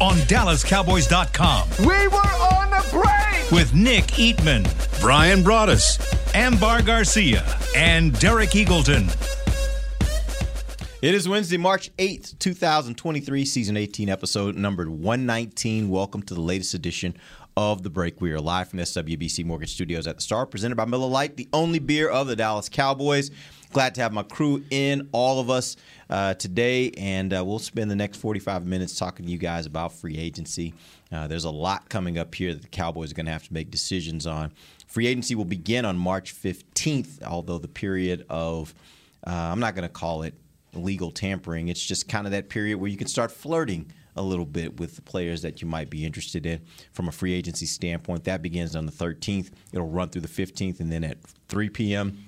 on DallasCowboys.com. We were on the break! With Nick Eatman, Brian Broaddus, Ambar Garcia, and Derek Eagleton. It is Wednesday, March 8th, 2023, season 18, episode numbered 119. Welcome to the latest edition of The Break. We are live from the SWBC Mortgage Studios at the Star, presented by Miller Lite, the only beer of the Dallas Cowboys. Glad to have my crew in, all of us, uh, today, and uh, we'll spend the next 45 minutes talking to you guys about free agency. Uh, there's a lot coming up here that the Cowboys are going to have to make decisions on. Free agency will begin on March 15th, although the period of, uh, I'm not going to call it legal tampering, it's just kind of that period where you can start flirting a little bit with the players that you might be interested in from a free agency standpoint. That begins on the 13th. It'll run through the 15th, and then at 3 p.m.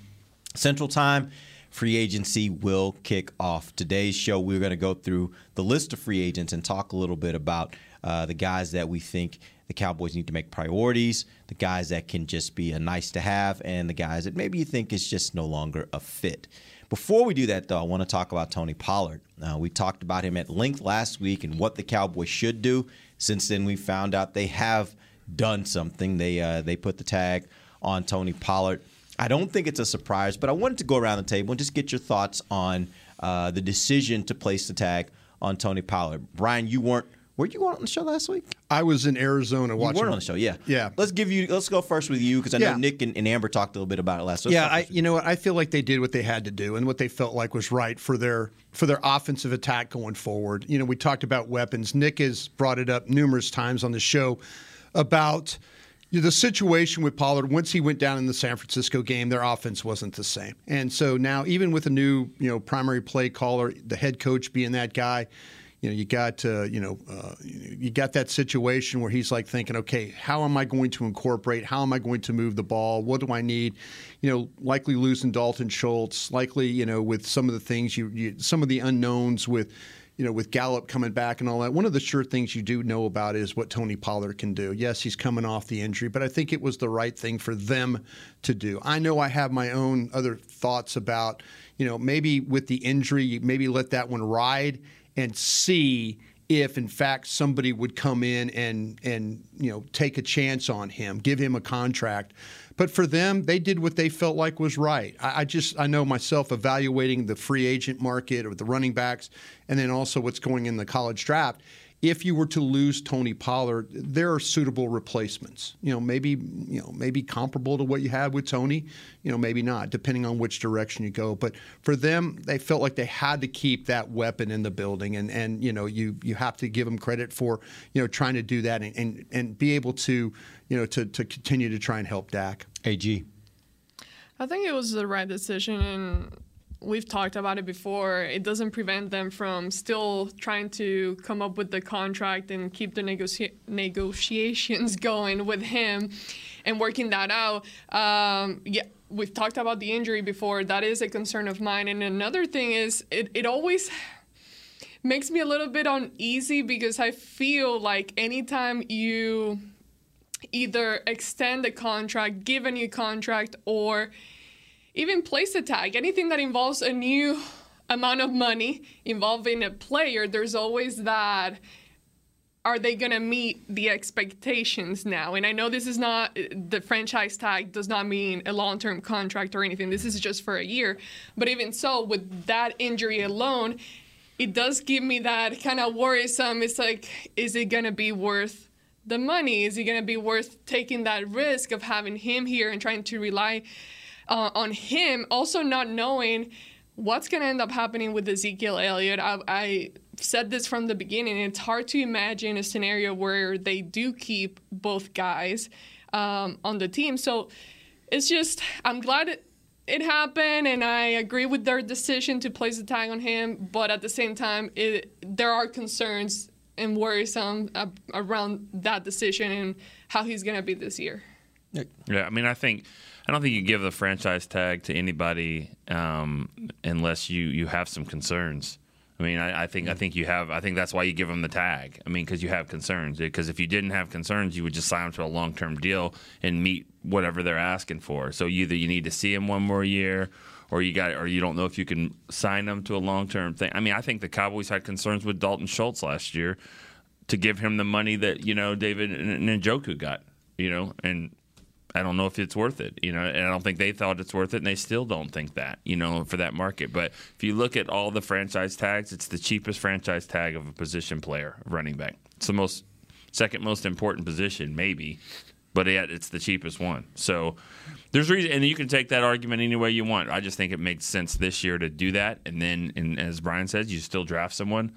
Central Time, free agency will kick off. Today's show, we're going to go through the list of free agents and talk a little bit about uh, the guys that we think the Cowboys need to make priorities, the guys that can just be a nice to have, and the guys that maybe you think is just no longer a fit. Before we do that, though, I want to talk about Tony Pollard. Uh, we talked about him at length last week and what the Cowboys should do. Since then, we found out they have done something. They uh, they put the tag on Tony Pollard. I don't think it's a surprise, but I wanted to go around the table and just get your thoughts on uh, the decision to place the tag on Tony Pollard. Brian, you weren't. Were you on the show last week? I was in Arizona watching. You weren't on the show, yeah. Yeah. Let's give you. Let's go first with you because I know Yeah. Nick and, and Ambar talked a little bit about it last. week. yeah, I, you know what? I feel like they did what they had to do and what they felt like was right for their for their offensive attack going forward. You know, we talked about weapons. Nick has brought it up numerous times on the show about the situation with Pollard. Once he went down in the San Francisco game, their offense wasn't the same, and so now even with a new you know primary play caller, the head coach being that guy. You know, you got uh, you know, uh, you got that situation where he's like thinking, okay, how am I going to incorporate? How am I going to move the ball? What do I need? You know, likely losing Dalton Schultz, likely you know with some of the things you, you some of the unknowns with you know, with Gallup coming back and all that, one of the sure things you do know about is what Tony Pollard can do. Yes, he's coming off the injury, but I think it was the right thing for them to do. I know I have my own other thoughts about, you know, maybe with the injury, maybe let that one ride and see if in fact somebody would come in and and you know take a chance on him, give him a contract. But for them, they did what they felt like was right. I, I just I know myself evaluating the free agent market or the running backs, and then also what's going in the college draft. If you were to lose Tony Pollard, there are suitable replacements. You know, maybe you know maybe comparable to what you had with Tony. You know, maybe not, depending on which direction you go. But for them, they felt like they had to keep that weapon in the building, and and you know you you have to give them credit for you know trying to do that and and, and be able to you know to to continue to try and help Dak. AG. I think it was the right decision, and we've talked about it before. It doesn't prevent them from still trying to come up with the contract and keep the negotia- negotiations going with him and working that out. Um, yeah. We've talked about the injury before. That is a concern of mine. And another thing is, it, it always makes me a little bit uneasy because I feel like anytime you either extend the contract, give a new contract, or even place a tag, anything that involves a new amount of money involving a player, there's always that are they going to meet the expectations now? And I know this is not the franchise tag does not mean a long-term contract or anything. This is just for a year. But even so, with that injury alone, it does give me that kind of worrisome. It's like, is it going to be worth the money? Is it going to be worth taking that risk of having him here and trying to rely uh, on him? Also, not knowing what's going to end up happening with Ezekiel Elliott. I, I said this from the beginning. It's hard to imagine a scenario where they do keep both guys um, on the team. So it's just, I'm glad it, it happened, and I agree with their decision to place the tag on him. But at the same time, it, there are concerns and worrisome ab- around that decision and how he's going to be this year. Yeah, I mean, I think I don't think you give the franchise tag to anybody um, unless you you have some concerns. I mean, I, I think I think you have. I think that's why you give them the tag. I mean, because you have concerns. Because if you didn't have concerns, you would just sign them to a long term deal and meet whatever they're asking for. So either you need to see him one more year, or you got, or you don't know if you can sign them to a long term thing. I mean, I think the Cowboys had concerns with Dalton Schultz last year to give him the money that you know David Njoku got. You know, and I don't know if it's worth it, you know, and I don't think they thought it's worth it, and they still don't think that, you know, for that market. But if you look at all the franchise tags, it's the cheapest franchise tag of a position player, running back. It's the most second most important position, maybe, but yet it's the cheapest one. So there's reason, and you can take that argument any way you want. I just think it makes sense this year to do that, and then, and as Brian says, you still draft someone.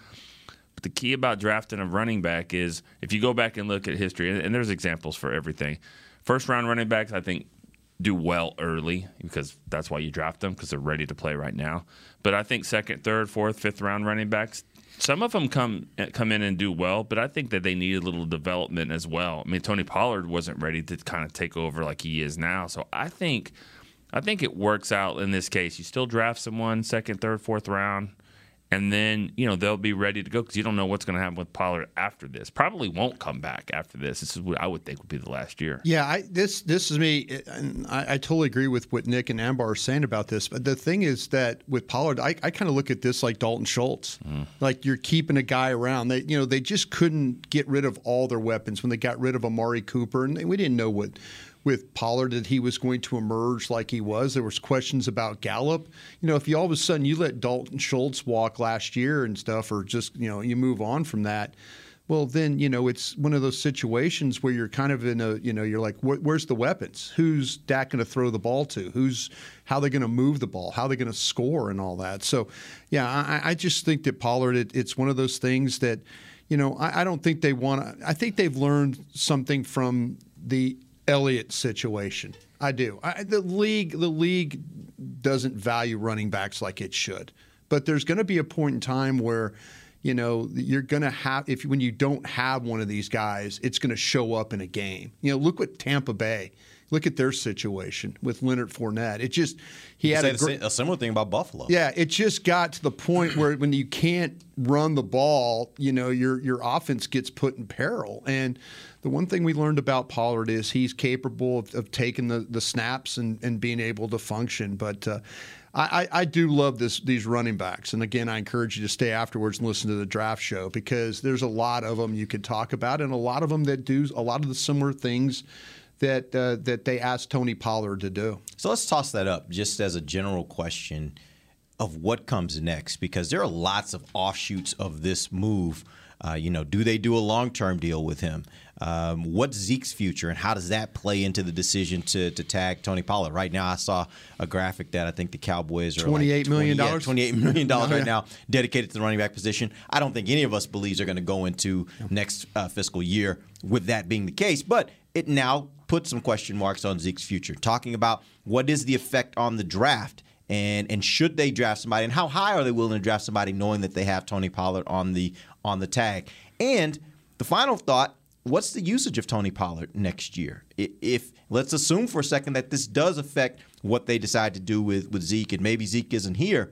But the key about drafting a running back is if you go back and look at history, and there's examples for everything First round running backs, I think, do well early because that's why you draft them because they're ready to play right now. But I think second, third, fourth, fifth round running backs, some of them come eh, come in and do well, but I think that they need a little development as well. I mean, Tony Pollard wasn't ready to kind of take over like he is now, so I think I think it works out in this case. You still draft someone second, third, fourth round and then you know they'll be ready to go because you don't know what's going to happen with Pollard after this. Probably won't come back after this. This is what I would think would be the last year. Yeah, I, this this is me, and I, I, totally agree with what Nick and Ambar are saying about this. But the thing is that with Pollard, I, I kind of look at this like Dalton Schultz. Mm. Like you're keeping a guy around. They you know they just couldn't get rid of all their weapons when they got rid of Amari Cooper, and we didn't know what with Pollard that he was going to emerge like he was. There was questions about Gallup. You know, if you all of a sudden you let Dalton Schultz walk last year and stuff, or just you know you move on from that, well then you know it's one of those situations where you're kind of in a you know you're like where's the weapons? Who's Dak going to throw the ball to? Who's how they going to move the ball? How they going to score and all that? So yeah, I, I just think that Pollard it, it's one of those things that. You know, I, I don't think they want to. I think they've learned something from the Elliott situation. I do. I, the league, the league doesn't value running backs like it should. But there's going to be a point in time where, you know, you're going to have if when you don't have one of these guys, it's going to show up in a game. You know, look what Tampa Bay. Look at their situation with Leonard Fournette. It just he you had a, gr- a, similar thing about Buffalo. Yeah, it just got to the point where when you can't run the ball, you know, your your offense gets put in peril. And the one thing we learned about Pollard is he's capable of, of taking the, the snaps and, and being able to function. But uh, I, I, do love this these running backs. And again, I encourage you to stay afterwards and listen to the draft show because there's a lot of them you could talk about, and a lot of them that do a lot of the similar things that uh, that they asked Tony Pollard to do. So let's toss that up just as a general question of what comes next because there are lots of offshoots of this move. Uh, you know, do they do a long term deal with him? Um, what's Zeke's future, and how does that play into the decision to, to tag Tony Pollard? Right now, I saw a graphic that I think the Cowboys are twenty-eight like million dollars, twenty-eight million dollars right now dedicated to the running back position. I don't think any of us believes they're going to go into next uh, fiscal year with that being the case, but it now puts some question marks on Zeke's future. Talking about what is the effect on the draft and and should they draft somebody and how high are they willing to draft somebody knowing that they have Tony Pollard on the on the tag and the final thought what's the usage of Tony Pollard next year? If let's assume for a second that this does affect what they decide to do with with Zeke, and maybe Zeke isn't here,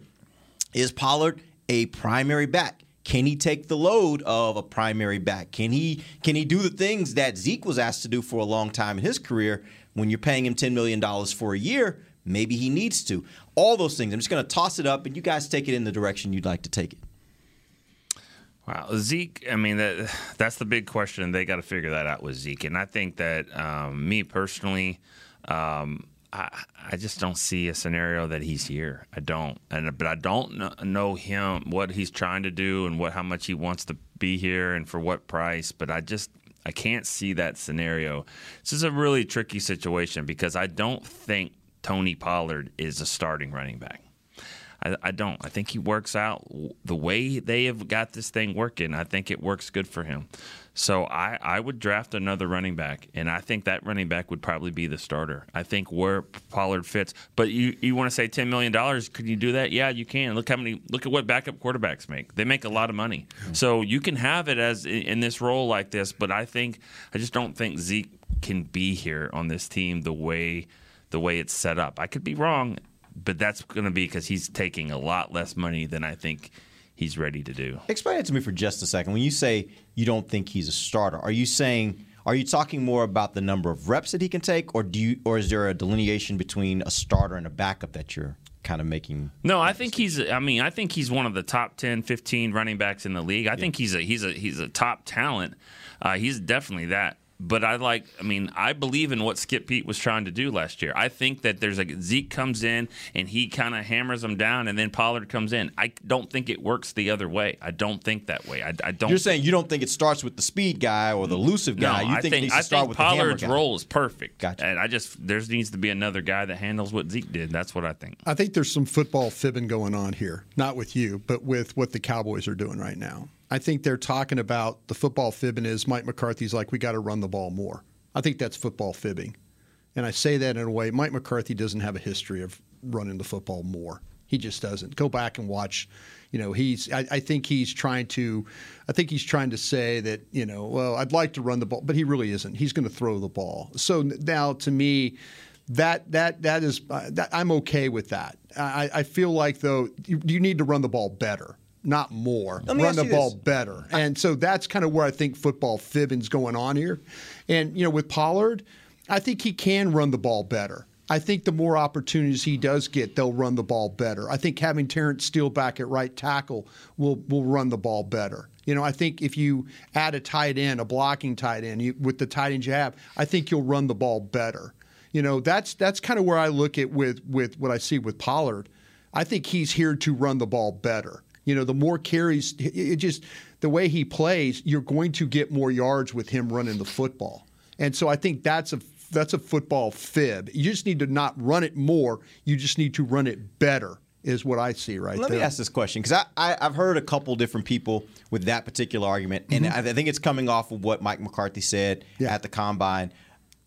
is Pollard a primary back? Can he take the load of a primary back? Can he can he do the things that Zeke was asked to do for a long time in his career? When you're paying him ten million dollars for a year, maybe he needs to. All those things. I'm just going to toss it up, and you guys take it in the direction you'd like to take it. Wow, Zeke. I mean, that that's the big question. They got to figure that out with Zeke, and I think that um, me personally, um, I, I just don't see a scenario that he's here. I don't, and but I don't know him, what he's trying to do, and what how much he wants to be here, and for what price. But I just I can't see that scenario. This is a really tricky situation because I don't think Tony Pollard is a starting running back. I, I don't. I think he works out the way they have got this thing working. I think it works good for him. So I, I would draft another running back, and I think that running back would probably be the starter. I think where Pollard fits. But you, you want to say ten million dollars? Can you do that? Yeah, you can. Look how many. Look at what backup quarterbacks make. They make a lot of money. So you can have it as in this role like this. But I think I just don't think Zeke can be here on this team the way the way it's set up. I could be wrong, but that's going to be because he's taking a lot less money than I think he's ready to do. Explain it to me for just a second. When you say you don't think he's a starter, are you saying are you talking more about the number of reps that he can take, or do you, or is there a delineation between a starter and a backup that you're kind of making? No, I think he's. I mean, I think he's one of the top 10, 15 running backs in the league. I yeah. think he's a he's a he's a top talent. Uh, he's definitely that but I like. I mean, I believe in what Skip Peete was trying to do last year. I think that there's a Zeke comes in and he kind of hammers them down, and then Pollard comes in. I don't think it works the other way. I don't think that way. I, I don't. You're saying you don't think it starts with the speed guy or the elusive guy. No, you I think, think, it needs to I start think with Pollard's the hammer role is perfect. Gotcha. And I just there needs to be another guy that handles what Zeke did. That's what I think. I think there's some football fibbing going on here, not with you, but with what the Cowboys are doing right now. I think they're talking about the football fibbing is Mike McCarthy's like we got to run the ball more. I think that's football fibbing. And I say that in a way, Mike McCarthy doesn't have a history of running the football more. He just doesn't. Go back and watch. You know, he's. I, I, think he's trying to. I think he's trying to say that. You know, well, I'd like to run the ball, but he really isn't. He's going to throw the ball. So now, to me, that that that is. Uh, that, I'm okay with that. I, I feel like though you, you need to run the ball better not more. Run the ball this. better. And so that's kind of where I think football fibbing's going on here. And, you know, with Pollard, I think he can run the ball better. I think the more opportunities he does get, they'll run the ball better. I think having Terence Steele back at right tackle will will run the ball better. You know, I think if you add a tight end, a blocking tight end, you, with the tight end you have, I think you'll run the ball better. You know, that's that's kind of where I look at with with what I see with Pollard. I think he's here to run the ball better. You know, the more carries, it just the way he plays, you're going to get more yards with him running the football. And so I think that's a that's a football fib. You just need to not run it more. You just need to run it better. Is what I see right Let there. me ask this question because I, I have heard a couple different people with that particular argument, and Mm-hmm. I, I think it's coming off of what Mike McCarthy said Yeah. at the combine.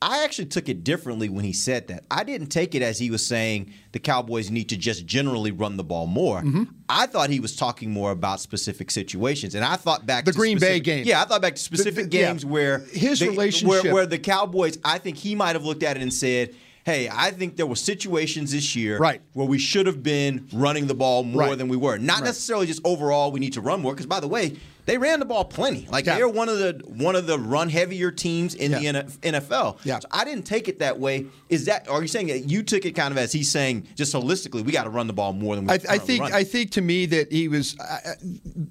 I actually took it differently when he said that. I didn't take it as he was saying the Cowboys need to just generally run the ball more. Mm-hmm. I thought he was talking more about specific situations, and I thought back to The to Green Bay game. Yeah, I thought back to specific the- yeah. games where His they- relationship- where, where the Cowboys. I think he might have looked at it and said. Hey, I think there were situations this year Right. where we should have been running the ball more Right. than we were. Not Right. necessarily just overall we need to run more. Because by the way, they ran the ball plenty. Like Yeah. they're one of the one of the run heavier teams in Yeah. the NFL. Yeah. So I didn't take it that way. Is that? Are you saying that you took it kind of as he's saying just holistically we got to run the ball more than we? I, I think? I think to me that he was uh,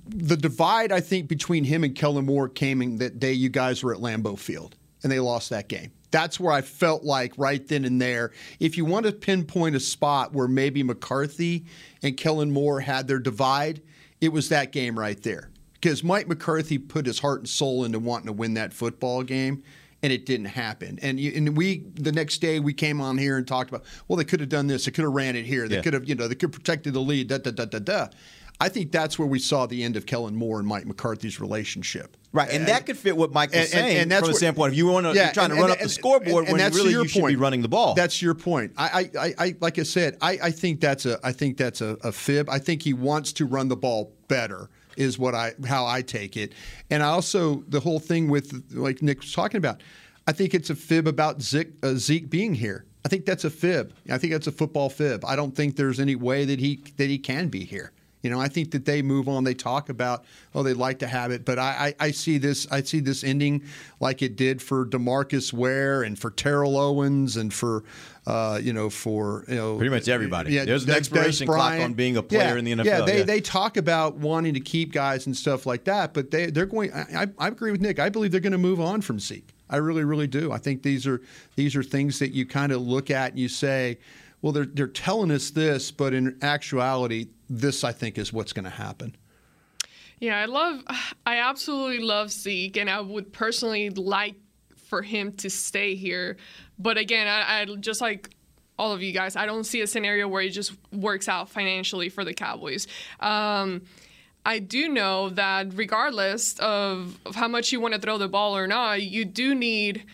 the divide. I think between him and Kellen Moore came in that day you guys were at Lambeau Field and they lost that game. That's where I felt like right then and there. If you want to pinpoint a spot where maybe McCarthy and Kellen Moore had their divide, it was that game right there. Because Mike McCarthy put his heart and soul into wanting to win that football game and it didn't happen. And you, and we the next day we came on here and talked about well they could have done this, they could have ran it here, they Yeah. could have you know they could have protected the lead. Da da da da da. I think that's where we saw the end of Kellen Moore and Mike McCarthy's relationship. Right, and, that could fit what Mike was and- and- saying and that's from the standpoint of you want to Yeah, you're trying to run and- up the and- scoreboard and when that's really your you should be point. running the ball. That's your point. I, I, I, I like I said, I, I think that's a, I think that's a, a fib. I think he wants to run the ball better. Is what I how I take it, and I also the whole thing with like Nick was talking about. I think it's a fib about Zeke, uh, Zeke being here. I think that's a fib. I think that's a football fib. I don't think there's any way that he that he can be here. You know, I think that they move on. They talk about, oh, they'd like to have it, but I, I, I see this. I see this ending like it did for DeMarcus Ware and for Terrell Owens and for, uh, you know, for you know, Pretty much everybody. Yeah, There's an Des- expiration Des clock on being a player Yeah, in the NFL, Yeah, they yeah. they talk about wanting to keep guys and stuff like that, but they they're going. I, I, I agree with Nick. I believe they're going to move on from Zeke. I really, really do. I think these are these are things that you kind of look at and you say, well, they're they're telling us this, but in actuality, this I think is what's going to happen. Yeah, I love, I absolutely love Zeke, and I would personally like for him to stay here. But again, I, I just like all of you guys, I don't see a scenario where it just works out financially for the Cowboys. Um, I do know that regardless of, of how much you want to throw the ball or not, you do need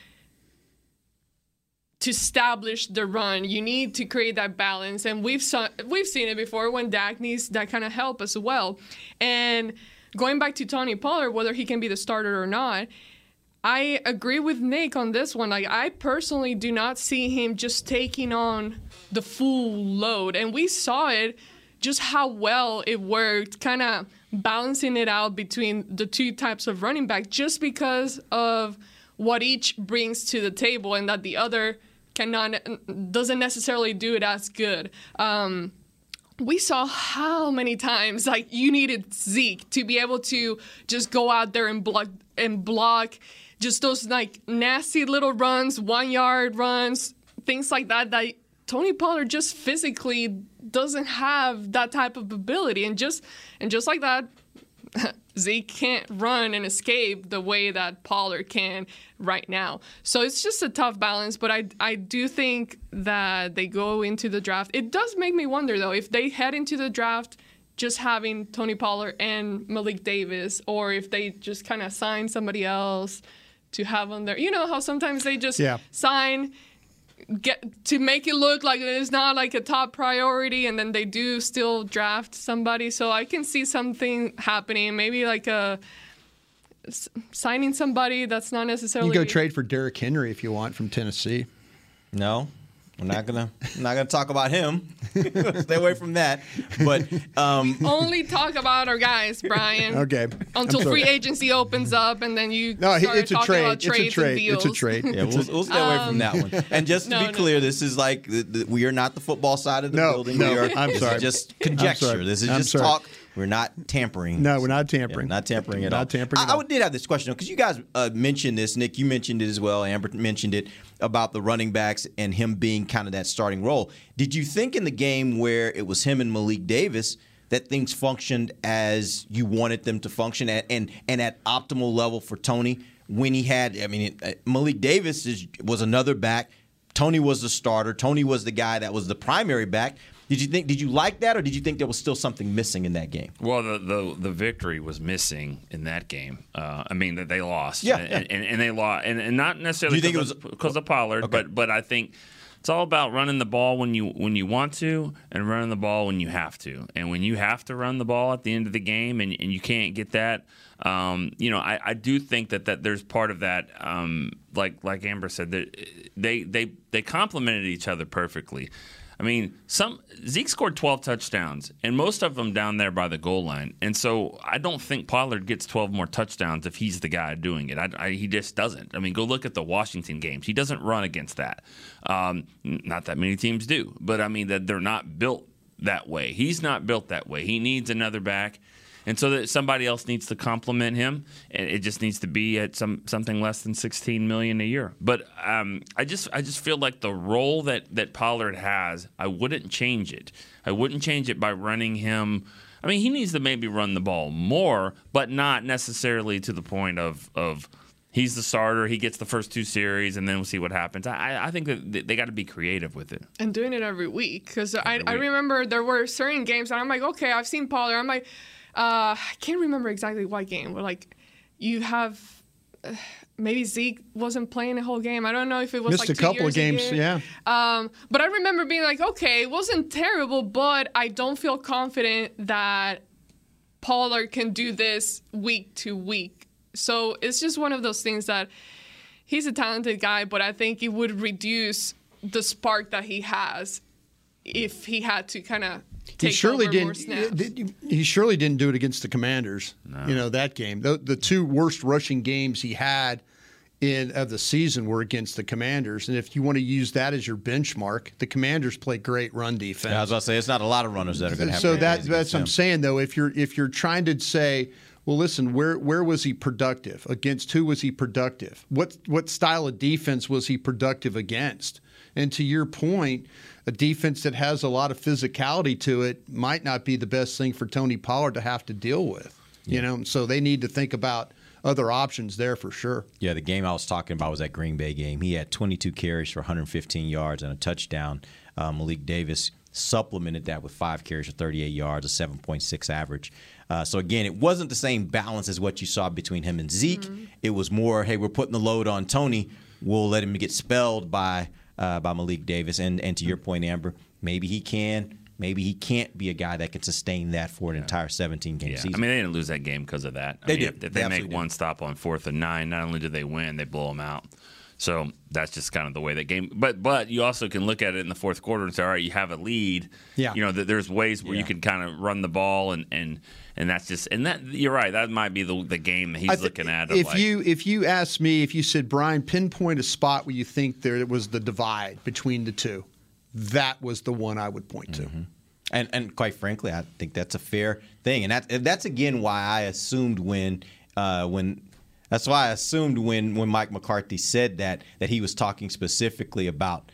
to establish the run. You need to create that balance, and we've saw, we've seen it before when Dak needs that kind of help as well. And going back to Tony Pollard, whether he can be the starter or not, I agree with Nick on this one. Like I personally do not see him just taking on the full load, and we saw it just how well it worked, kind of balancing it out between the two types of running back, just because of what each brings to the table, and that the other cannot doesn't necessarily do it as good. Um, we saw how many times like you needed Zeke to be able to just go out there and block and block just those like nasty little runs, one yard runs, things like that that Tony Pollard just physically doesn't have that type of ability and just and just like that Zeke can't run and escape the way that Pollard can right now. So it's just a tough balance, but I I do think that they go into the draft. It does make me wonder though if they head into the draft just having Tony Pollard and Malik Davis or if they just kind of sign somebody else to have on there. You know how sometimes they just Yeah. sign get to make it look like it's not like a top priority and then they do still draft somebody so i can see something happening maybe like a s- signing somebody that's not necessarily can go trade for Derrick Henry if you want from Tennessee. No, we're not gonna I'm not gonna talk about him. Stay away from that. But um, only talk about our guys brian Okay. until free agency opens up and then you No, he- start it's a talking trade. about It's a trades and trade. It's a trade. yeah, we'll, we'll stay away from that one. And just to no, be no. clear, this is like the, the, we are not the football side of the No, building. no, we are, I'm this sorry. Is just I'm conjecture. sorry. This is I'm just sorry. talk. We're not tampering. No, we're not Yeah, tampering. not tampering at all. Not tampering. I, at I did have this question because you guys uh, mentioned this. Nick, you mentioned it as well. Ambar mentioned it about the running backs and him being kind of that starting role. Did you think in the game where it was him and Malik Davis that things functioned as you wanted them to function at, and and at optimal level for Tony when he had? I mean, it, uh, Malik Davis is, was another back. Tony was the starter. Tony was the guy that was the primary back. Did you think? Did you like that, or did you think there was still something missing in that game? Well, the, the the victory was missing in that game. Uh, I mean that they lost. Yeah, and, yeah. and, and they lost, and, and not necessarily Do you think because it was- of, because of Pollard, Okay. but but I think it's all about running the ball when you when you want to, and running the ball when you have to. And when you have to run the ball at the end of the game, and, and you can't get that, um, you know, I, I do think that, that there's part of that. Um, like like Ambar said, that they they they complemented each other perfectly. I mean, some Zeke scored 12 touchdowns, and most of them down there by the goal line. And so I don't think Pollard gets 12 more touchdowns if he's the guy doing it. I, I, he just doesn't. I mean, go look at the Washington games. He doesn't run against that. Um, not that many teams do, but I mean that they're not built that way. He's not built that way. He needs another back. And so that somebody else needs to complement him, and it just needs to be at some something less than 16 million a year. But um, I just I just feel like the role that that Pollard has, I wouldn't change it. I wouldn't change it by running him. I mean, he needs to maybe run the ball more, but not necessarily to the point of of he's the starter. He gets the first two series, and then we'll see what happens. I, I think that they- they got to be creative with it. and doing it every week because I, I remember there were certain games and I'm like, okay, I've seen Pollard. I'm like, uh, I can't remember exactly what game, but like, you have uh, maybe Zeke wasn't playing the whole game. I don't know if it was Missed like a couple of games. Yeah. Um, but I remember being like, okay, it wasn't terrible, but I don't feel confident that Pollard can do this week to week. So it's just one of those things that he's a talented guy, but I think it would reduce the spark that he has if he had to kind of He surely over didn't. snaps. He surely didn't do it against the Commanders. You know that game. The, the two worst rushing games he had in of the season were against the Commanders. And if you want to use that as your benchmark, the Commanders play great run defense. Yeah, I was about to say it's not a lot of runners that are going to have. so that that's what I'm saying though. If you're if you're trying to say, well, listen, where where was he productive? Against who was he productive? What what style of defense was he productive against? And to your point, a defense that has a lot of physicality to it might not be the best thing for Tony Pollard to have to deal with. You know, so they need to think about other options there for sure. Yeah, the game I was talking about was that Green Bay game. He had 22 carries for 115 yards and a touchdown. Uh, Malik Davis supplemented that with five carries for 38 yards, a 7.6 average. Uh, so again, it wasn't the same balance as what you saw between him and Zeke. It was more, hey, we're putting the load on Tony. We'll let him get spelled by uh, by Malik Davis. And and to your point, Ambar, maybe he can. Maybe he can't be a guy that can sustain that for an entire 17 game Yeah, season. I mean they didn't lose that game because of that. I They mean, did. If, if They they, make one stop on fourth and nine, not only do they win, they blow them out. So that's just kind of the way that game. But but you also can look at it in the fourth quarter and say, all right, you have a lead. Yeah. You know, that there's ways where Yeah. you can kind of run the ball and and and that's just and that you're right. That might be the the game that he's I thi- looking at. If like, you if you asked me, if you said Brian, pinpoint a spot where you think there was the divide between the two, that was the one I would point to. And and quite frankly, I think that's a fair thing, and that that's again why I assumed when uh, when that's why I assumed when when Mike McCarthy said that that he was talking specifically about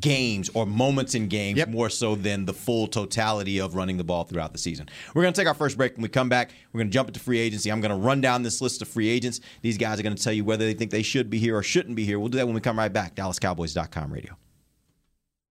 games or moments in games Yep. more so than the full totality of running the ball throughout the season. We're going to take our first break. When we come back, we're going to jump into free agency. I'm going to run down this list of free agents. These guys are going to tell you whether they think they should be here or shouldn't be here. We'll do that when we come right back. DallasCowboys.com radio.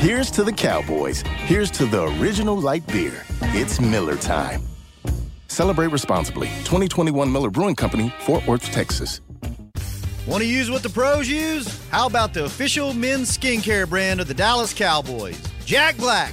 Here's to the Cowboys. Here's to the original light beer. It's Miller Time. Celebrate responsibly. 2021 Miller Brewing Company, Fort Worth, Texas. Want to use what the pros use? How about the official men's skincare brand of the Dallas Cowboys? Jack Black.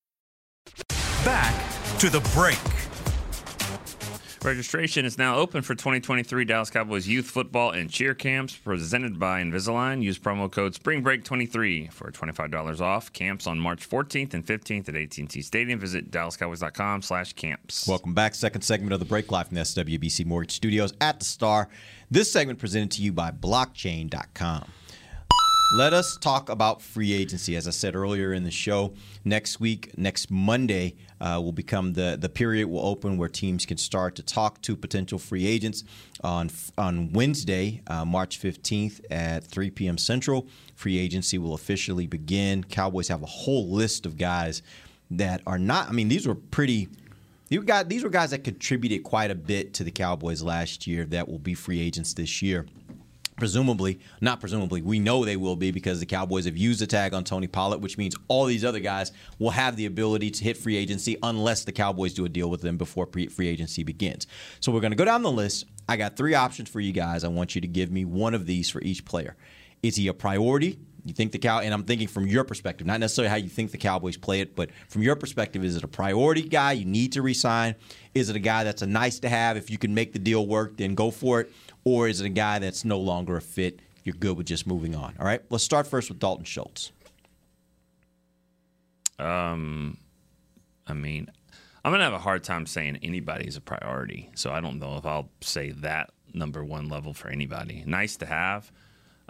Back to the break. Registration is now open for 2023 Dallas Cowboys youth football and cheer camps presented by Invisalign. Use promo code SPRINGBREAK23 for $25 off. Camps on March 14th and 15th at AT&T Stadium. Visit DallasCowboys.com slash camps. Welcome back. Second segment of the break live from the SWBC Mortgage Studios at the Star. This segment presented to you by Blockchain.com. Let us talk about free agency. As I said earlier in the show, next week, next Monday, uh, will become the the period will open where teams can start to talk to potential free agents. On on Wednesday, uh, March fifteenth at 3 p.m. Central, free agency will officially begin. Cowboys have a whole list of guys that are not. I mean, these were pretty. You got these were guys that contributed quite a bit to the Cowboys last year that will be free agents this year. Presumably, not presumably, we know they will be because the Cowboys have used the tag on Tony Pollard, which means all these other guys will have the ability to hit free agency unless the Cowboys do a deal with them before free agency begins. So we're going to go down the list. I got three options for you guys. I want you to give me one of these for each player. Is he a priority? You think the cow, and I'm thinking from your perspective, not necessarily how you think the Cowboys play it, but from your perspective, is it a priority guy you need to resign? Is it a guy that's a nice to have? If you can make the deal work, then go for it. Or is it a guy that's no longer a fit? You're good with just moving on. All right. Let's start first with Dalton Schultz. Um, I mean, I'm gonna have a hard time saying anybody's a priority. So I don't know if I'll say that number one level for anybody. Nice to have.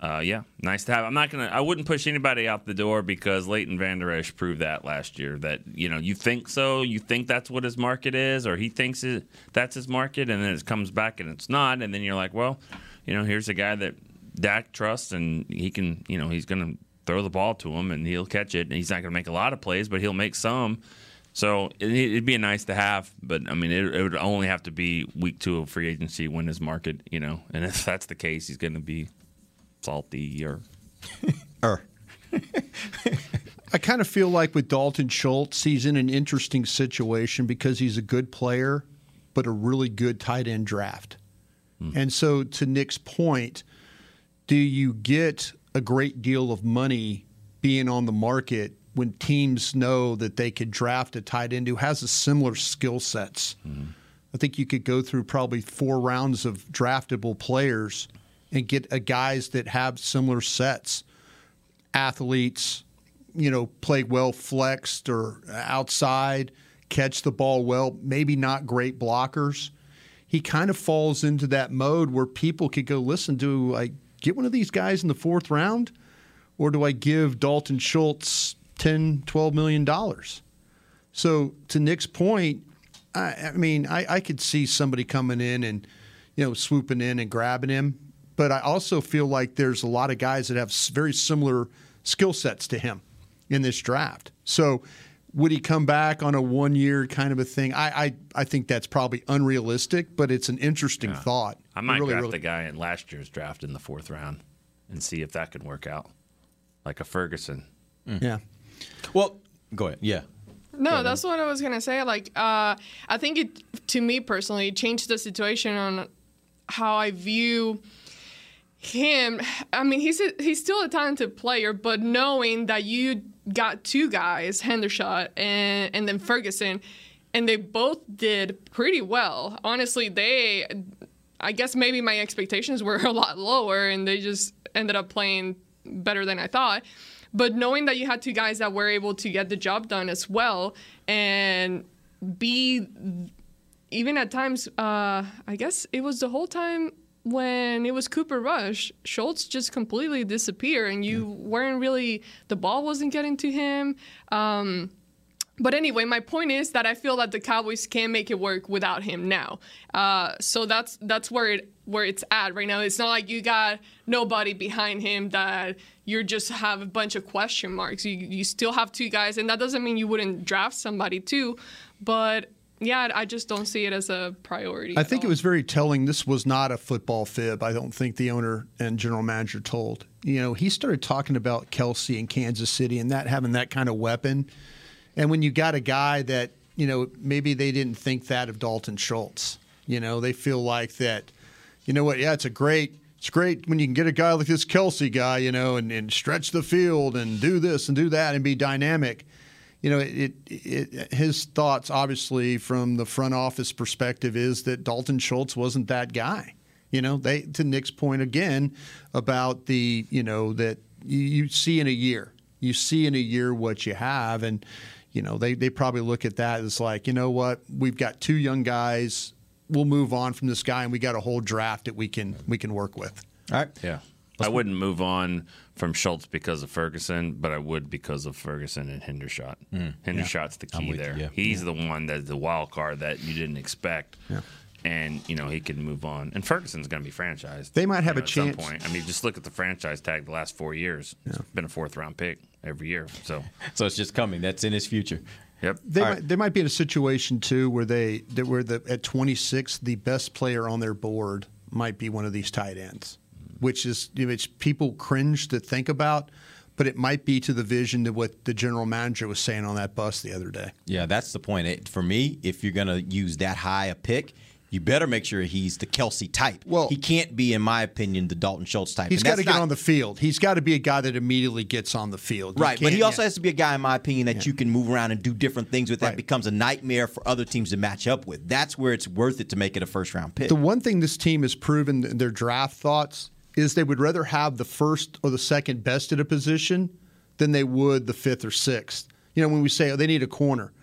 Uh, yeah, nice to have. I'm not gonna. I wouldn't push anybody out the door because Leighton Vander Esch proved that last year. That you know, you think so, you think that's what his market is, or he thinks it, that's his market, and then it comes back and it's not, and then you're like, well, you know, here's a guy that Dak trusts, and he can, you know, he's gonna throw the ball to him, and he'll catch it, and he's not gonna make a lot of plays, but he'll make some. So it, it'd be nice to have, but I mean, it, it would only have to be week two of free agency when his market, you know, and if that's the case, he's going to be salty or or er. I kind of feel like with Dalton Schultz, he's in an interesting situation because he's a good player, but a really good tight end draft. Hmm. And so, to Nick's point, do you get a great deal of money being on the market when teams know that they could draft a tight end who has a similar skill sets? Hmm. I think you could go through probably four rounds of draftable players and get a guys that have similar sets, athletes, you know, play well flexed or outside, catch the ball well, maybe not great blockers. He kind of falls into that mode where people could go, listen, do I get one of these guys in the fourth round? Or do I give Dalton Schultz 10, 12 million dollars? So to Nick's point, I, I mean, I, I could see somebody coming in and, you know, swooping in and grabbing him. But I also feel like there's a lot of guys that have very similar skill sets to him in this draft. So would he come back on a one year kind of a thing? I, I, I think that's probably unrealistic, but it's an interesting thought. I might Really, draft really- the guy in last year's draft in the fourth round and see if that could work out, like a Ferguson. Yeah. Well, go ahead. Yeah. No, that's what I was gonna say. Like, uh, I think it, to me personally, it changed the situation on how I view him. I mean, he's a, he's still a talented player, but knowing that you got two guys, Hendershot and and then Ferguson, and they both did pretty well. Honestly, they, I guess maybe my expectations were a lot lower, and they just ended up playing better than I thought. But knowing that you had two guys that were able to get the job done as well and be even at times, uh, I guess it was the whole time when it was Cooper Rush, Schultz just completely disappeared, and you weren't really the ball wasn't getting to him. Um, but anyway, my point is that I feel that the Cowboys can make it work without him now. Uh, so that's that's where it where it's at right now. It's not like you got nobody behind him that you just have a bunch of question marks. You you still have two guys, and that doesn't mean you wouldn't draft somebody too. But yeah, I just don't see it as a priority. I think it was very telling. This was not a football fib. I don't think the owner and general manager told. You know, he started talking about Kelce in Kansas City and that having that kind of weapon. And when you got a guy that, you know, maybe they didn't think that of Dalton Schultz. You know, they feel like that, you know what, yeah, it's a great it's great when you can get a guy like this Kelce guy, you know, and, and stretch the field and do this and do that and be dynamic you know, it, it, it, his thoughts, obviously, from the front office perspective, is that Dalton Schultz wasn't that guy. You know, they to Nick's point again about the, you know, that you, you see in a year, you see in a year what you have, and you know, they they probably look at that as like, you know what, we've got two young guys, we'll move on from this guy, and we got a whole draft that we can we can work with. All right, Yeah. I wouldn't move on from Schultz because of Ferguson, but I would because of Ferguson and Hendershot. Mm, Hendershot's yeah. the key with you, there. yeah. He's the one that's the wild card that you didn't expect. Yeah. And you know he can move on, and Ferguson's going to be franchised. They might have you a know, at some chance. point. I mean, just look at the franchise tag the last four years. It's been a fourth round pick every year. So, so it's just coming. That's in his future. Yep. They might, they might be in a situation too where they that where the at 26 the best player on their board might be one of these tight ends. Which is which people cringe to think about, but it might be to the vision of what the general manager was saying on that bus the other day. Yeah, that's the point. It, for me, if you're going to use that high a pick, you better make sure he's the Kelce type. Well, he can't be, in my opinion, the Dalton Schultz type. He's got to get not- on the field. He's got to be a guy that immediately gets on the field. Right, but he also yeah. has to be a guy, in my opinion, that you can move around and do different things with. That becomes a nightmare for other teams to match up with. That's where it's worth it to make it a first round pick. The one thing this team has proven in their draft thoughts is they would rather have the first or the second best at a position than they would the fifth or sixth. You know, when we say oh, they need a corner,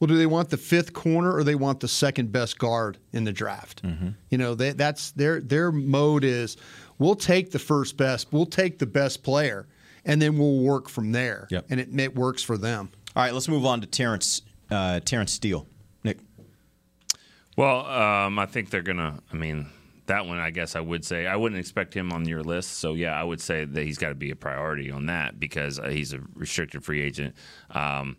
well, do they want the fifth corner or they want the second best guard in the draft? You know, they, that's their their mode is we'll take the first best, we'll take the best player, and then we'll work from there. Yep. And it, it works for them. All right, let's move on to Terence uh, Terence Steele. Nick. Well, um, I think they're gonna. I mean, that one, I guess I would say I wouldn't expect him on your list. So yeah, I would say that he's got to be a priority on that because uh, he's a restricted free agent. Um,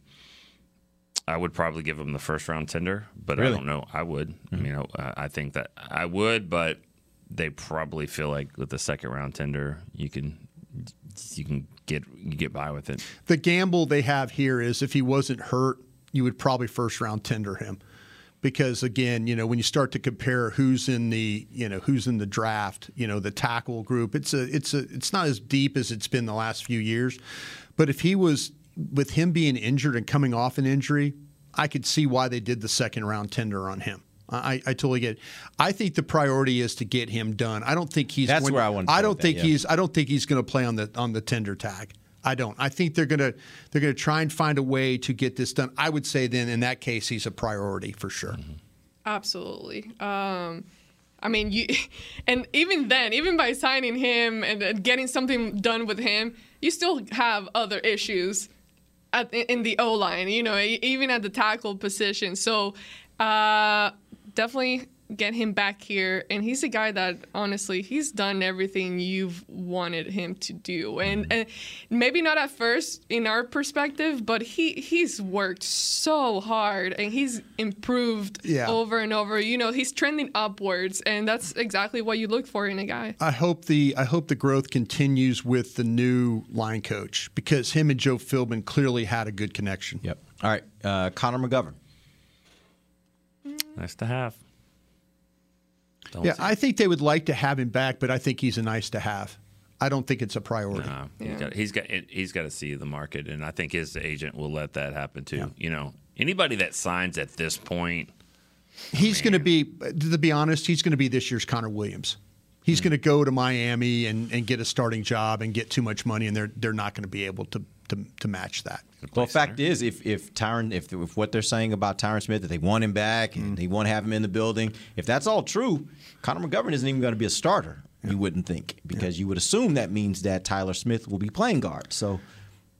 I would probably give him the first round tender, but I don't know. I would. I mean, I, I think that I would, but they probably feel like with the second round tender, you can you can get you get by with it. The gamble they have here is if he wasn't hurt, you would probably first round tender him. Because again, you know, when you start to compare who's in the, you know, who's in the draft, you know, the tackle group, it's a it's a it's not as deep as it's been the last few years. But if he was with him being injured and coming off an injury, I could see why they did the second round tender on him. I, I totally get it. I think the priority is to get him done. I don't think he's That's going- where I wanted to I don't with that, think yeah. he's I don't think he's going to play on the on the tender tag. I don't. I think they're going to they're going to try and find a way to get this done. I would say then in that case he's a priority for sure. Absolutely. Um, I mean, you, and even then, even by signing him and uh, getting something done with him, you still have other issues at, in the O line. You know, e- even at the tackle position. So, uh, definitely get him back here. And he's a guy that honestly, he's done everything you've wanted him to do. And, and maybe not at first in our perspective, but he he's worked so hard and he's improved Yeah. over and over. You know, he's trending upwards, and that's exactly what you look for in a guy. I hope the I hope the growth continues with the new line coach because him and Joe Philbin clearly had a good connection. Yep. All right, uh, Connor McGovern. Nice to have. Don't yeah, see- I think they would like to have him back, but I think he's a nice to have. I don't think it's a priority. No, he's got he's got he's got to see the market, and I think his agent will let that happen too. You know, anybody that signs at this point, He's going to be, to be honest, he's going to be this year's Connor Williams. He's hmm. going to go to Miami and, and get a starting job and get too much money, and they're they're not going to be able to, to to match that. Well, fact is, if if Tyron, if, if what they're saying about Tyron Smith that they want him back and mm. they want to have him in the building, if that's all true, Connor McGovern isn't even going to be a starter. You wouldn't think because you would assume that means that Tyler Smith will be playing guard. So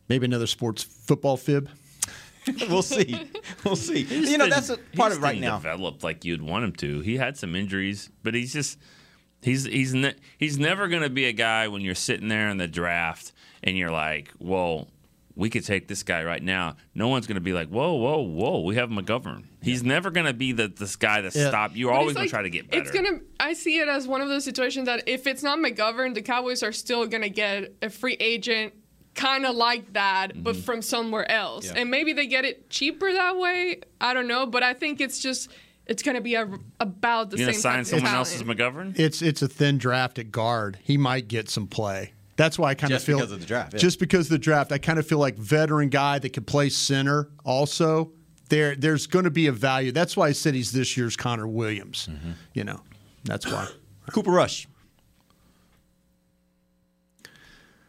maybe another sports football fib. we'll see. We'll see. He just You know, didn't- that's a part of it right now. Developed like you'd want him to. He had some injuries, but he's just he's he's ne- he's never going to be a guy when you're sitting there in the draft and you're like, well. We could take this guy right now. No one's going to be like, "Whoa, whoa, whoa!" We have McGovern. He's never going to be the this guy that Yeah. stop. You're But always it's going like- to try to get better. It's gonna. I see it as one of those situations that if it's not McGovern, the Cowboys are still gonna get a free agent, kind of like that, but mm-hmm. from somewhere else, Yeah. and maybe they get it cheaper that way. I don't know, but I think it's just it's gonna be a, about the you same. gonna sign someone talent. else's McGovern? It's it's a thin draft at guard. He might get some play. That's why I kind of Just feel because of the draft, yeah. Just because of the draft, I kind of feel like veteran guy that could play center. Also, there there's going to be a value. That's why I said he's this year's Connor Williams. Mm-hmm. You know, that's why. Cooper Rush.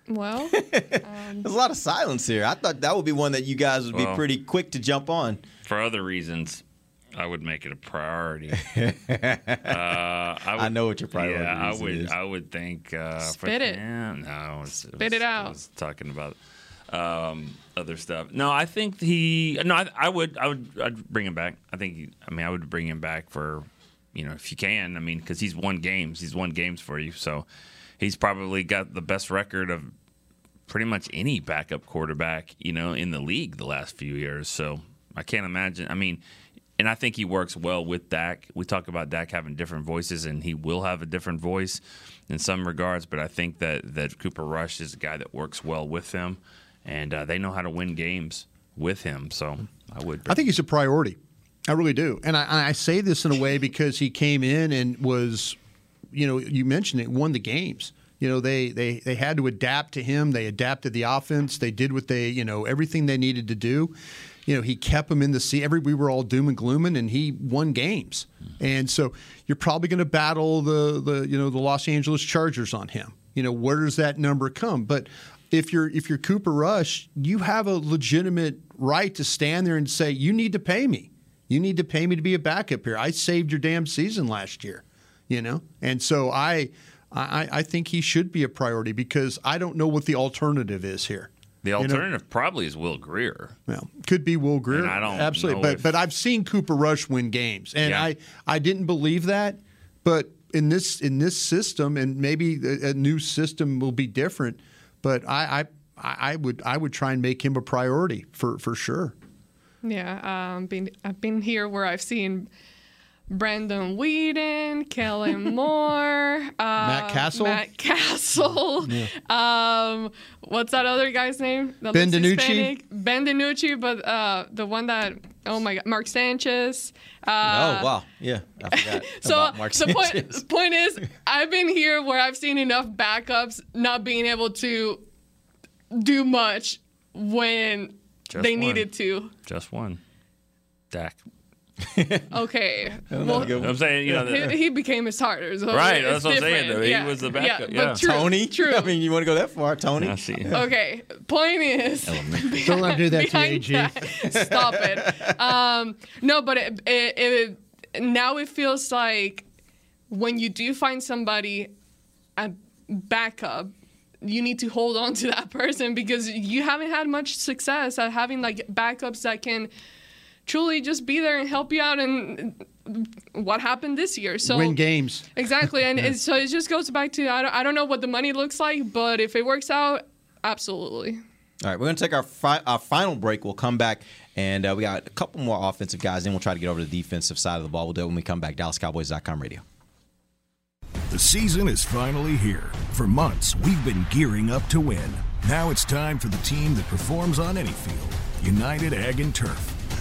Well, There's a lot of silence here. I thought that would be one that you guys would be pretty quick to jump on. For other reasons, I would make it a priority. uh, I, I know what your priority Yeah, I would. is. I would think. Uh, for- Spit it. Yeah, no, it's, it Spit was- it out. I was talking about um, other stuff. No, I think he. No, I, I would. I would. I'd bring him back. I think. he- I mean, I would bring him back for. You know, if you can. I mean, because he's won games. He's won games for you. So he's probably got the best record of pretty much any backup quarterback, you know, in the league the last few years. So I can't imagine. I mean, and I think he works well with Dak. We talk about Dak having different voices, and he will have a different voice in some regards. But I think that that Cooper Rush is a guy that works well with them, and uh, they know how to win games with him. So I would. I think he's a priority. I really do, and I, I say this in a way because he came in and was, you know, you mentioned it, won the games. You know, they they they had to adapt to him. They adapted the offense. They did what they, you know, everything they needed to do. You know, he kept them in the sea. Every we were all doom and glooming, and he won games. Hmm. And so you're probably going to battle the the you know the Los Angeles Chargers on him. You know, where does that number come? But if you're if you're Cooper Rush, you have a legitimate right to stand there and say, you need to pay me. You need to pay me to be a backup here. I saved your damn season last year, you know? And so I I, I think he should be a priority because I don't know what the alternative is here. The You know? alternative probably is Will Grier. Well, could be Will Grier. And I don't absolutely, know but if- but I've seen Cooper Rush win games, and Yeah. I I didn't believe that, but in this in this system, and maybe a, a new system will be different, but I, I I would I would try and make him a priority for for sure. Yeah, um, been I've been here where I've seen Brandon Weeden, Kellen Moore, uh, Matt Cassel? Matt Cassel. Um, what's that other guy's name? That Ben looks DiNucci? Hispanic? Ben DiNucci, but uh, the one that oh my god, Mark Sanchez. Uh, oh wow, yeah, I forgot so about Mark the point, Sanchez. point is, I've been here where I've seen enough backups not being able to do much when Just they one. needed to. Just one. Dak. Okay. Well, Well, I'm saying, you know, he, he became his starter. So Right, that's what I'm saying, different. though. He Yeah, was the backup, yeah. but true, Tony. True. I mean, you want to go that far, Tony? I see. Okay. Point is, Don't let him do that to you, behind AG. that- stop it. Um, no, but it, it, it, now it feels like when you do find somebody a backup, you need to hold on to that person because you haven't had much success at having like backups that can truly just be there and help you out. And what happened this year? So Win games. Exactly, and it, so it just goes back to I don't, I don't know what the money looks like, but if it works out, absolutely. All right, we're going to take our, fi- our final break. We'll come back, and uh, we got a couple more offensive guys. Then we'll try to get over to the defensive side of the ball. We'll do it when we come back. DallasCowboys.com radio. The season is finally here. For months, we've been gearing up to win. Now it's time for the team that performs on any field United Ag and Turf.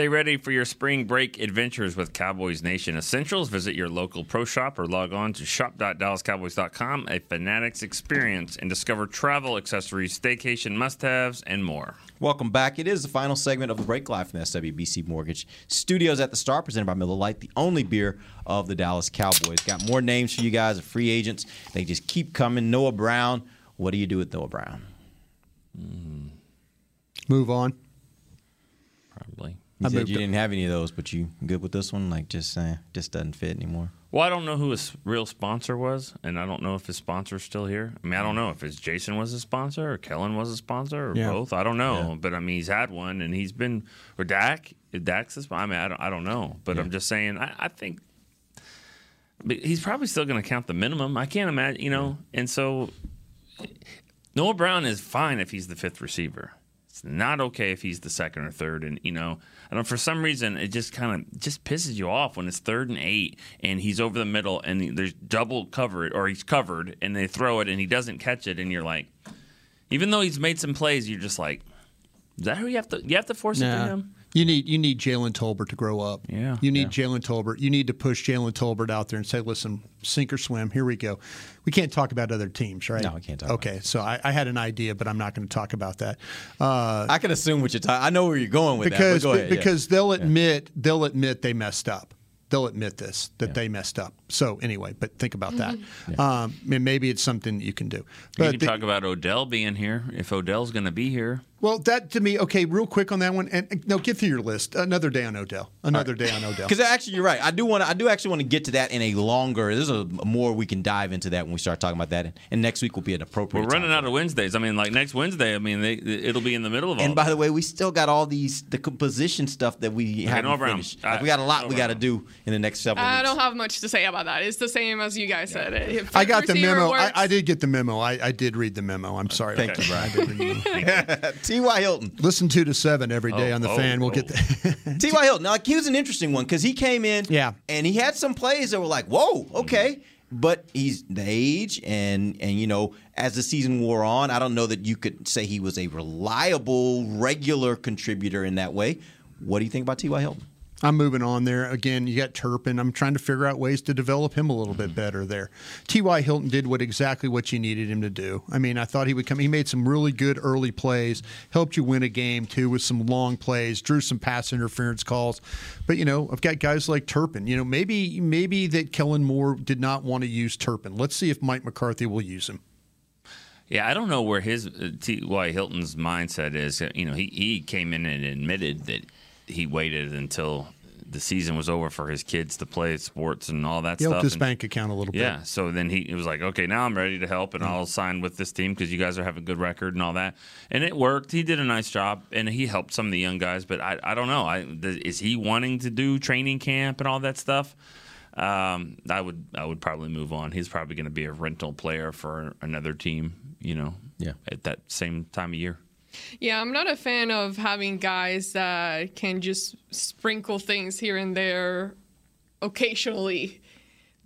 Stay ready for your spring break adventures with Cowboys Nation Essentials. Visit your local pro shop or log on to shop.dallascowboys.com, a Fanatics experience, and discover travel accessories, staycation must haves, and more. Welcome back. It is the final segment of the break live from the SWBC Mortgage Studios at the Star, presented by Miller Lite, the only beer of the Dallas Cowboys. Got more names for you guys of free agents. They just keep coming. Noah Brown. What do you do with Noah Brown? Move on. Probably. You I said you it. didn't have any of those, but you good with this one? Like just uh, just doesn't fit anymore. Well, I don't know who his real sponsor was, and I don't know if his sponsor's still here. I mean, I don't know if it's Jason was his sponsor or Kellen was his sponsor or Yeah. both. I don't know, but I mean, he's had one, and he's been or Dak. If Dak's his, I mean, I don't, I don't know, but I'm just saying. I, I think but he's probably still going to count the minimum. I can't imagine, you know, and so Noah Brown is fine if he's the fifth receiver. It's not okay if he's the second or third. And you know, I don't. For some reason, it just kind of just pisses you off when it's third and eight and he's over the middle and there's double covered or he's covered and they throw it and he doesn't catch it and you're like, even though he's made some plays, you're just like, is that who you have to you have to force it to him? You need you need Jalen Tolbert to grow up. Yeah. You need Jalen Tolbert. You need to push Jalen Tolbert out there and say, "Listen, sink or swim. Here we go." We can't talk about other teams, right? No, we can't talk Okay, so I, I had an idea, but I'm not going to talk about that. Uh, I can assume what you're talking. I know where you're going with because that. But go ahead, yeah. because they'll admit they'll admit they messed up. They'll admit this that they messed up. So anyway, but think about that. Um, and maybe it's something you can do. you can the- talk about Odell being here if Odell's going to be here. Well, that to me, okay, real quick on that one, and and no, get through your list. Another day on Odell. Another day on Odell. Because actually, you're right. I do want to. I do actually want to get to that in a longer. There's a more we can dive into that when we start talking about that. And next week will be an appropriate. We're running out of Wednesdays. I mean, like next Wednesday. I mean, they, it'll be in the middle of all. And by the way, we still got all these the composition stuff that we haven't Noah Brown. finished. Like, we got a lot we got to do in the next several I weeks. don't have much to say about that. It's the same as you guys said. If I got the memo. I, I did get the memo. I, I did read the memo. I'm sorry. Thank you, Bryan. I did read the memo. T.Y. Hilton. Listen two to seven every day Oh, on the oh, fan. We'll oh. get the. T.Y. Hilton. Now, like, he was an interesting one because he came in, Yeah. and he had some plays that were like, "Whoa, okay." But he's the age, and and you know, as the season wore on, I don't know that you could say he was a reliable, regular contributor in that way. What do you think about T.Y. Hilton? I'm moving on there. Again, you got Turpin. I'm trying to figure out ways to develop him a little bit better there. T.Y. Hilton did what exactly what you needed him to do. I mean, I thought he would come. He made some really good early plays, helped you win a game too with some long plays, drew some pass interference calls. But you know, I've got guys like Turpin. You know, maybe maybe that Kellen Moore did not want to use Turpin. Let's see if Mike McCarthy will use him. Yeah, I don't know where his uh, T.Y. Hilton's mindset is. You know, he, he came in and admitted that he waited until the season was over for his kids to play sports and all that He stuff. helped his and- bank account a little bit. Yeah, so then he it was like, okay, now I'm ready to help, and I'll sign with this team because you guys are having a good record and all that. And it worked. He did a nice job, and he helped some of the young guys. But I, I don't know. I, th- is he wanting to do training camp and all that stuff? Um, I would I would probably move on. He's probably going to be a rental player for another team. You know, Yeah. at that same time of year. Yeah, I'm not a fan of having guys that can just sprinkle things here and there occasionally.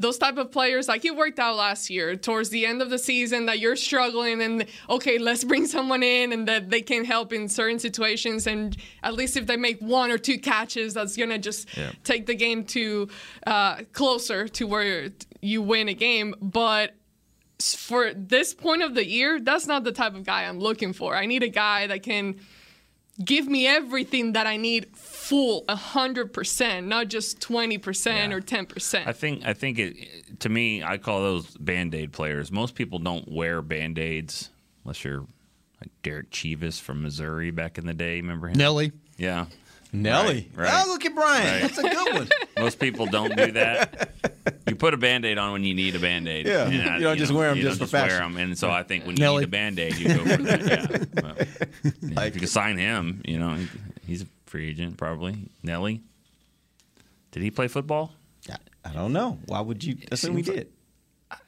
Those type of players, like it worked out last year, towards the end of the season, that you're struggling, and okay, let's bring someone in, and that they can help in certain situations, and at least if they make one or two catches, that's gonna just Yeah. take the game to uh, closer to where you win a game. But for this point of the year, that's not the type of guy I'm looking for. I need a guy that can give me everything that I need full 100%, not just 20% or 10%. I think I think it to me I call those band aid players. Most people don't wear band aids unless you're like Derek Chivas from Missouri back in the day. Remember him? Nelly. Yeah. Nelly. Right. right. Oh, look at Bryan. Right. That's a good one. Most people don't do that. You put a band aid on when you need a band aid. Yeah. You don't just wear 'em you just for wear them. And so I think when you Nelly. need a band aid, you go for that. Yeah. Well, yeah, if you can sign him, you know, he's a free agent probably. Nelly. Did he play football? I don't know. Why would you assume he like- did?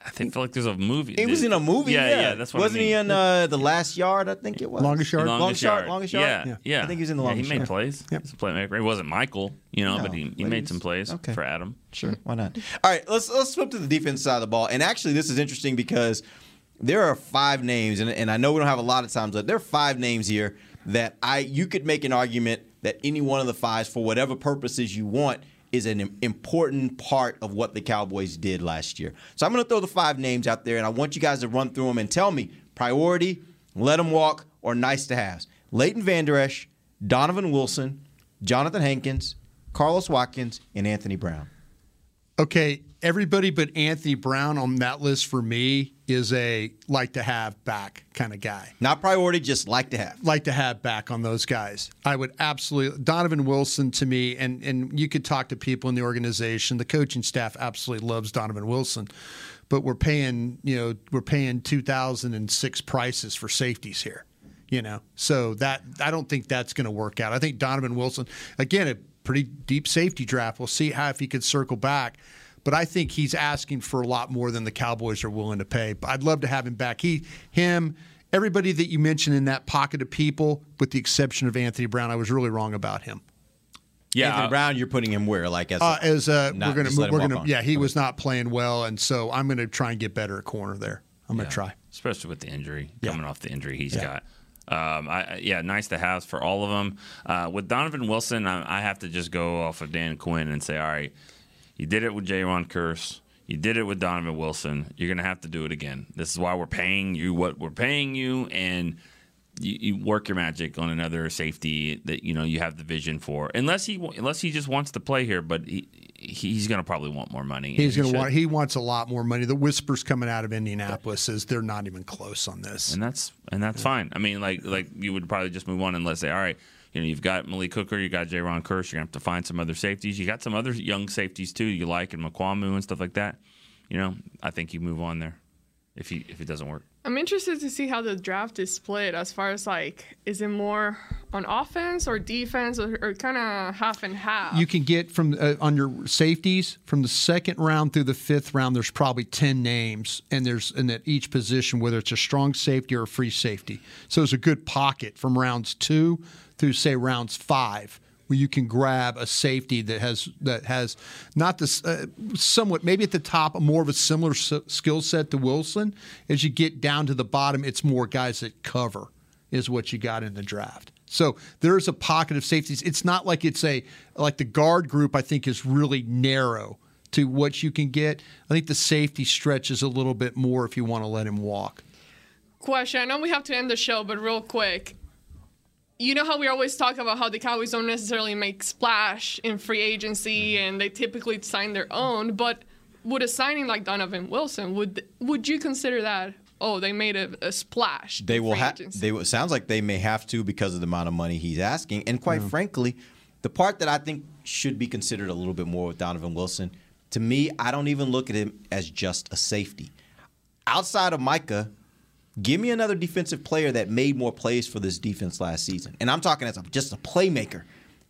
I think feel like there's a movie. He was in a movie. Yeah, Yeah, yeah. that's what Wasn't I mean. he in uh, the Last Yard? I think it was. Longest Yard? Longest yard. Longest yard. Yeah, yeah, I think he was in the yeah, longest He made yard. plays. He's a playmaker. He wasn't Michael, you know, No, but he, he made some plays okay. for Adam. Sure, why not? All right, let's let's flip to the defense side of the ball. And actually, this is interesting because there are five names, and, and I know we don't have a lot of times, but there are five names here that I you could make an argument that any one of the fives, for whatever purposes you want, is an important part of what the Cowboys did last year. So I'm going to throw the five names out there, and I want you guys to run through them and tell me priority, let them walk, or nice to haves. Leighton Vander Esch, Donovan Wilson, Jonathan Hankins, Carlos Watkins, and Anthony Brown. Okay, everybody but Anthony Brown on that list for me is a like to have back kind of guy. Not priority, just like to have. Like to have back on those guys. I would absolutely Donovan Wilson to me, and and you could talk to people in the organization. The coaching staff absolutely loves Donovan Wilson, but we're paying you know we're paying 2006 prices for safeties here. You know, so that I don't think that's going to work out. I think Donovan Wilson again a pretty deep safety draft. We'll see how if he could circle back. But I think he's asking for a lot more than the Cowboys are willing to pay. But I'd love to have him back. He, him, everybody that you mentioned in that pocket of people, with the exception of Anthony Brown, I was really wrong about him. Yeah, Anthony Brown, you're putting him where? Like as Uh, as uh, not- we're gonna just let him we're gonna on. yeah he was not playing well, and so I'm gonna try and get better at corner there. I'm gonna try. especially with the injury Yeah. coming off the injury he's Yeah. got. Um, I, I- yeah, nice to have for all of them. Uh, with Donovan Wilson, I, I have to just go off of Dan Quinn and say, all right, you did it with Jayron Kearse. You did it with Donovan Wilson. You're going to have to do it again. This is why we're paying you what we're paying you, and you, you work your magic on another safety that you know you have the vision for. Unless he unless he just wants to play here, but he he's going to probably want more money. He's he gonna should. want he wants a lot more money. The whispers coming out of Indianapolis is they're not even close on this. and that's and that's fine. I mean, like like you would probably just move on and let's say, all right, you know, you've got Malik Hooker, you got Ron Kearse, you're gonna have to find some other safeties. You got some other young safeties too you like, and Mukuamu and stuff like that. You know, I think you move on there if he if it doesn't work. I'm interested to see how the draft is split as far as like, is it more on offense or defense or, or kind of half and half? You can get from uh, on your safeties from the second round through the fifth round. There's probably ten names, and there's in at each position whether it's a strong safety or a free safety. So it's a good pocket from rounds two through say rounds five where you can grab a safety that has that has not this uh, somewhat maybe at the top more of a similar s- skill set to Wilson. As you get down to the bottom, it's more guys that cover is what you got in the draft. So there's a pocket of safeties. It's not like it's a like the guard group. I think is really narrow to what you can get. I think the safety stretches a little bit more if you want to let him walk. Question. I know we have to end the show, but real quick. You know how we always talk about how the Cowboys don't necessarily make splash in free agency mm-hmm. and they typically sign their own, but would a signing like Donovan Wilson would would you consider that oh they made a, a splash? They will have. They will, sounds like they may have to because of the amount of money he's asking. And quite mm-hmm. frankly, the part that I think should be considered a little bit more with Donovan Wilson, to me, I don't even look at him as just a safety. Outside of Micah, give me another defensive player that made more plays for this defense last season. And I'm talking as a, just a playmaker.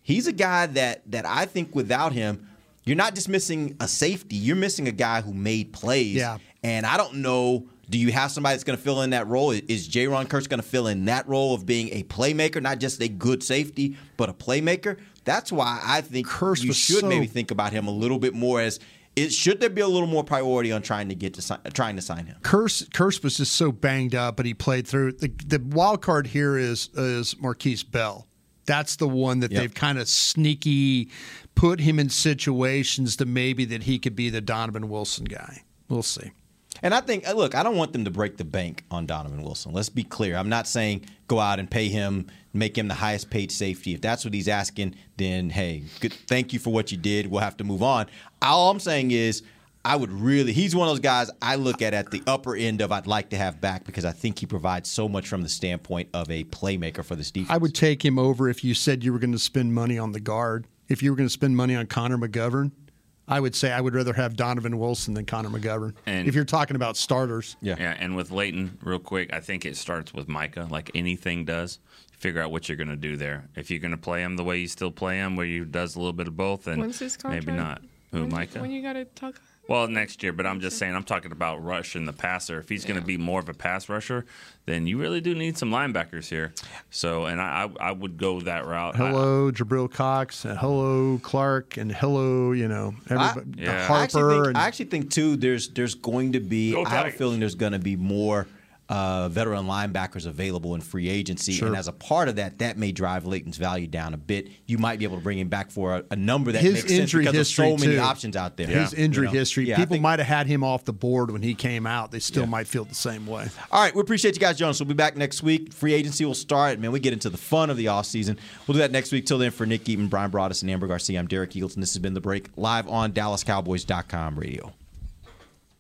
He's a guy that that I think without him, you're not just missing a safety. You're missing a guy who made plays. Yeah. And I don't know. Do you have somebody that's going to fill in that role? Is Jayron Kearse going to fill in that role of being a playmaker, not just a good safety, but a playmaker? That's why I think Kearse you should so- maybe think about him a little bit more as should there be a little more priority on trying to get to si- uh, trying to sign him? Kearse Kearse was just so banged up, but he played through. The, the wild card here is is Markquese Bell. That's the one that Yep. they've kind of sneaky put him in situations to maybe that he could be the Donovan Wilson guy. We'll see. And I think, uh, look, I don't want them to break the bank on Donovan Wilson. Let's be clear. I'm not saying go out and pay him, make him the highest paid safety. If that's what he's asking, then hey, good, thank you for what you did. We'll have to move on. All I'm saying is, I would really, he's one of those guys I look at at the upper end of I'd like to have back because I think he provides so much from the standpoint of a playmaker for this defense. I would take him over if you said you were going to spend money on the guard. If you were going to spend money on Connor McGovern, I would say I would rather have Donovan Wilson than Connor McGovern. And- if you're talking about starters, Yeah. Yeah, and with Leighton, real quick, I think it starts with Micah, like anything does. Figure out what you're going to do there. If you're going to play him the way you still play him, where he does a little bit of both, then When's his contract? maybe not. Who, when, Micah? When you gotta talk. Well, next year, but I'm just saying, I'm talking about rush and the passer. If he's going to be more of a pass rusher, then you really do need some linebackers here. So, and I, I, I would go that route. I- hello Jabril Cox, and hello Clark, and hello you know everybody, Yeah. I actually, Harper, think, and I actually think too. There's there's going to be. Go I have a feeling there's going to be more uh, veteran linebackers available in free agency, Sure. and as a part of that, that may drive Leighton's value down a bit. You might be able to bring him back for a, a number that his makes sense injury because history there's so many too. options out there. His injury You know? history. Yeah, People think- might have had him off the board when he came out. They still might feel the same way. All right, we appreciate you guys, Jonas. We'll be back next week. Free agency will start. Man, we get into the fun of the offseason. We'll do that next week. Till then, for Nick Eatman, Bryan Broaddus, and Ambar Garcia, I'm Derek Eagleton. This has been The Break, live on DallasCowboys.com radio.